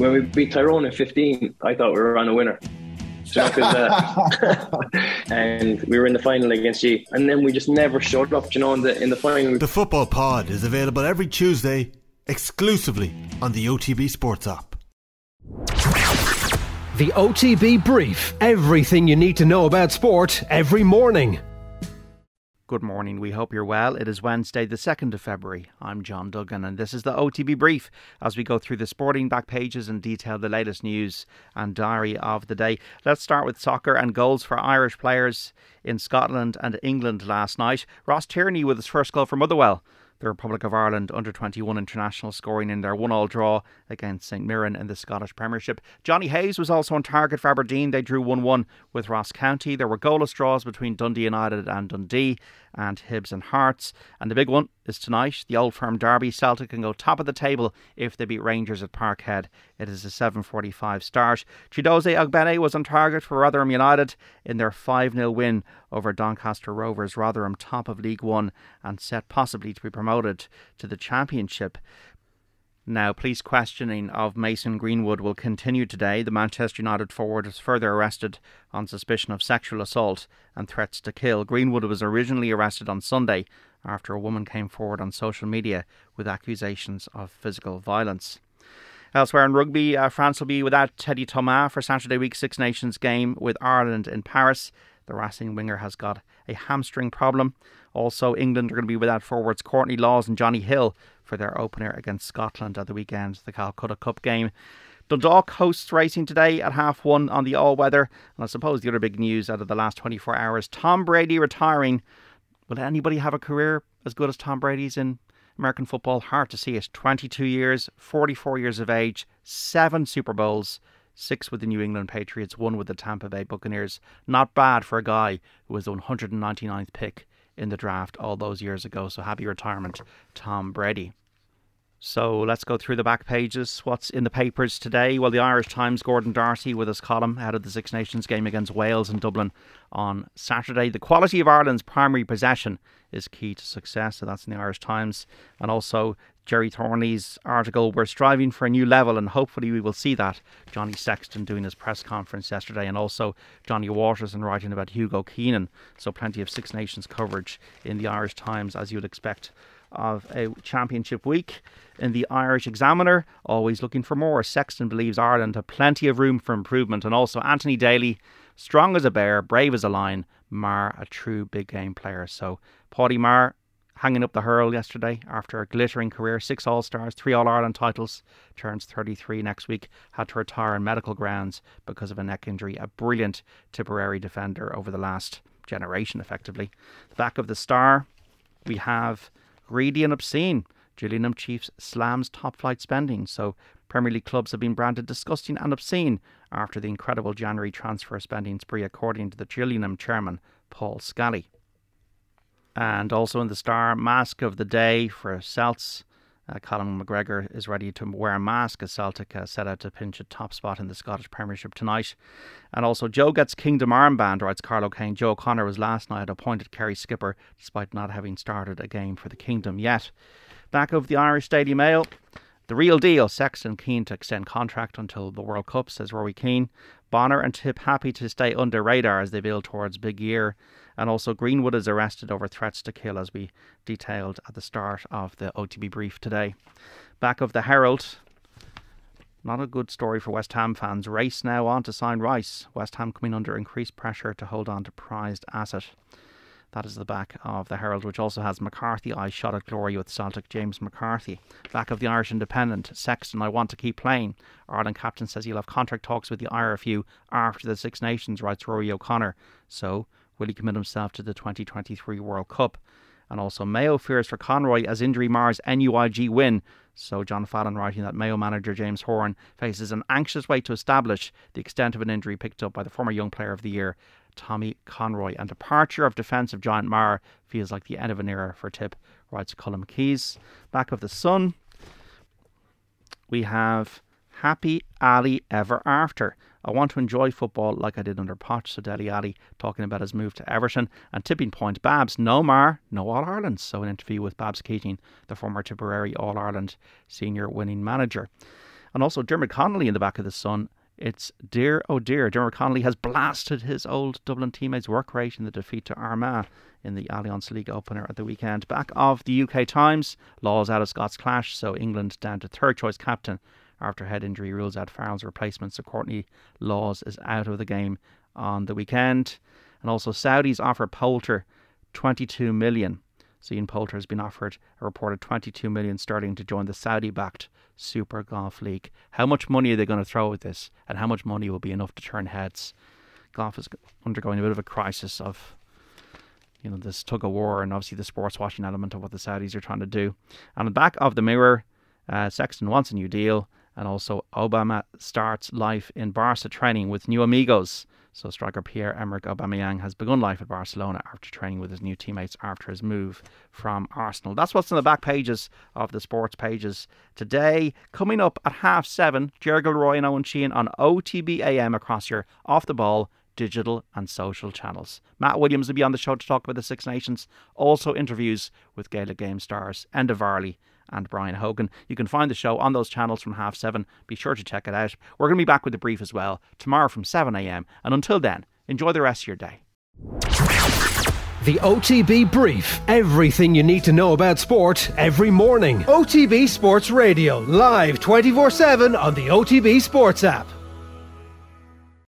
when we beat Tyrone in 15, I thought we were on a winner. You know, uh, and we were in the final against you, and then we just never showed up. You know, in the in the final. The football pod is available every Tuesday exclusively on the OTB Sports app. The OTB Brief. Everything you need to know about sport every morning. Good morning. We hope you're well. It is Wednesday, the 2nd of February. I'm John Duggan, and this is the OTB Brief as we go through the sporting back pages and detail the latest news and diary of the day. Let's start with soccer and goals for Irish players in Scotland and England last night. Ross Tierney with his first goal for Motherwell the Republic of Ireland under 21 international scoring in their one all draw against St Mirren in the Scottish Premiership. Johnny Hayes was also on target for Aberdeen. They drew 1 1 with Ross County. There were goalless draws between Dundee United and Dundee and Hibs and Hearts. And the big one is tonight, the Old Firm Derby. Celtic can go top of the table if they beat Rangers at Parkhead. It is a 7.45 start. Chiedozie Ogbene was on target for Rotherham United in their 5-0 win over Doncaster Rovers. Rotherham top of League One and set possibly to be promoted to the Championship. Now, police questioning of Mason Greenwood will continue today. The Manchester United forward was further arrested on suspicion of sexual assault and threats to kill. Greenwood was originally arrested on Sunday after a woman came forward on social media with accusations of physical violence. Elsewhere in rugby, uh, France will be without Teddy Thomas for Saturday week Six Nations game with Ireland in Paris. The Racing winger has got a hamstring problem. Also, England are going to be without forwards Courtney Lawes and Jonny Hill for their opener against Scotland at the weekend, the Calcutta Cup game. Dundalk hosts racing today at half one on the all weather. And I suppose the other big news out of the last 24 hours Tom Brady retiring. Will anybody have a career as good as Tom Brady's in American football? Hard to see it. 22 years, 44 years of age, seven Super Bowls, six with the New England Patriots, one with the Tampa Bay Buccaneers. Not bad for a guy who was the 199th pick in the draft all those years ago. So happy retirement, Tom Brady. So let's go through the back pages. What's in the papers today? Well, the Irish Times, Gordon Darcy with his column ahead of the Six Nations game against Wales in Dublin on Saturday. The quality of Ireland's primary possession is key to success. So that's in the Irish Times. And also Gerry Thornley's article, We're striving for a new level, and hopefully we will see that. Johnny Sexton doing his press conference yesterday, and also Johnny Watterson writing about Hugo Keenan. So plenty of Six Nations coverage in the Irish Times, as you would expect of a championship week. In the Irish Examiner, always looking for more. Sexton believes Ireland have plenty of room for improvement. And also Anthony Daly, strong as a bear, brave as a lion. Maher, a true big game player. So Paddy Maher hanging up the hurl yesterday after a glittering career, six All Stars, three All Ireland titles, turns 33 next week, had to retire on medical grounds because of a neck injury. A brilliant Tipperary defender over the last generation, effectively. Back of the star, we have greedy and obscene. Gillingham Chiefs slams top flight spending. So Premier League clubs have been branded disgusting and obscene after the incredible January transfer spending spree, according to the Gillingham chairman, Paul Scally. And also in the Star, mask of the day for Celts. Uh, Callum McGregor is ready to wear a mask as Celtic uh, set out to pinch a top spot in the Scottish Premiership tonight. And also, Joe gets Kingdom armband, writes Carlo Kane. Joe Connor was last night appointed Kerry skipper despite not having started a game for the Kingdom yet. Back of the Irish Daily Mail. The real deal. Sexton keen to extend contract until the World Cup, says Rory Keane. Bonnar and Tip happy to stay under radar as they build towards big year. And also, Greenwood is arrested over threats to kill, as we detailed at the start of the OTB brief today. Back of the Herald. Not a good story for West Ham fans. Race now on to sign Rice. West Ham coming under increased pressure to hold on to prized asset. That is the back of the Herald, which also has McCarthy I shot at glory with Celtic James McCarthy. Back of the Irish Independent, Sexton, I want to keep playing. Ireland captain says he'll have contract talks with the IRFU after the Six Nations, writes Rory O'Connor. So, Will he commit himself to the 2023 World Cup? And also, Mayo fears for Conroy as injury mars NUIG win. So, John Fallon writing that Mayo manager James Horan faces an anxious way to establish the extent of an injury picked up by the former Young Player of the Year, Tommy Conroy. And departure of defensive giant Maher feels like the end of an era for Tip, writes Colm Keys. Back of the Sun, we have Happy Ali Ever After. I want to enjoy football like I did under Poch, so Dele Alli talking about his move to Everton. And tipping point, Babs, no Maher, no All Ireland. So an interview with Babs Keating, the former Tipperary All Ireland senior winning manager. And also Dermot Connolly in the back of the sun. It's dear, oh dear, Dermot Connolly has blasted his old Dublin teammates' work rate in the defeat to Armagh in the Allianz League opener at the weekend. Back of the UK Times, Lawes out of Scots clash, so England down to third choice captain after head injury rules out Farrell's replacement. So Courtney Lawes is out of the game on the weekend. And also Saudis offer Poulter 22 million Ian Poulter has been offered a reported 22 million sterling to join the Saudi-backed Super Golf League. How much money are they going to throw at this, and how much money will be enough to turn heads? Golf is undergoing a bit of a crisis of, you know, this tug of war and obviously the sports washing element of what the Saudis are trying to do. On the back of the mirror, uh, Sexton wants a new deal, and also Auba starts life in Barca training with new amigos. So striker Pierre-Emerick Aubameyang has begun life at Barcelona after training with his new teammates after his move from Arsenal. That's what's in the back pages of the sports pages today. Coming up at half seven, Jerry Gilroy and Eoin Sheahan on OTB AM across your off the ball digital and social channels. Matt Williams will be on the show to talk about the Six Nations. Also interviews with Gaelic game stars Enda Varley and Brian Hogan. You can find the show on those channels from half seven. Be sure to check it out. We're going to be back with the brief as well tomorrow from 7 a.m. And until then, enjoy the rest of your day. The OTB Brief. Everything you need to know about sport every morning. OTB Sports Radio, live 24 7 on the OTB Sports app.